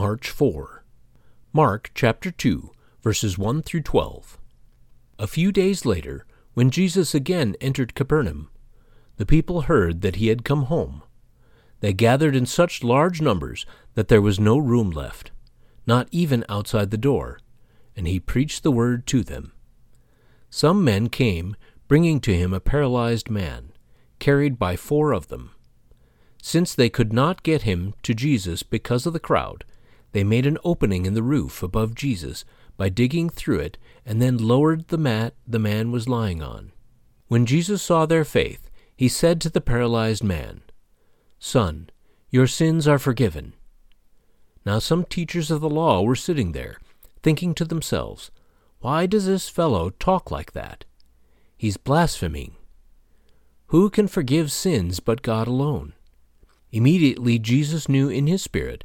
March 4. Mark chapter 2, verses 1 through 12. A few days later, when Jesus again entered Capernaum, the people heard that he had come home. They gathered in such large numbers that there was no room left, not even outside the door, and he preached the word to them. Some men came, bringing to him a paralyzed man, carried by four of them. Since they could not get him to Jesus because of the crowd, they made an opening in the roof above Jesus by digging through it and then lowered the mat the man was lying on. When Jesus saw their faith, he said to the paralyzed man, Son, your sins are forgiven. Now some teachers of the law were sitting there, thinking to themselves, Why does this fellow talk like that? He's blaspheming. Who can forgive sins but God alone? Immediately Jesus knew in his spirit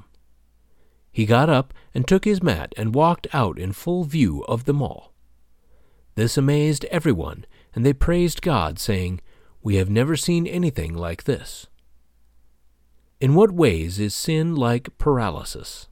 He got up and took his mat and walked out in full view of them all. This amazed everyone, and they praised God, saying, We have never seen anything like this. In what ways is sin like paralysis?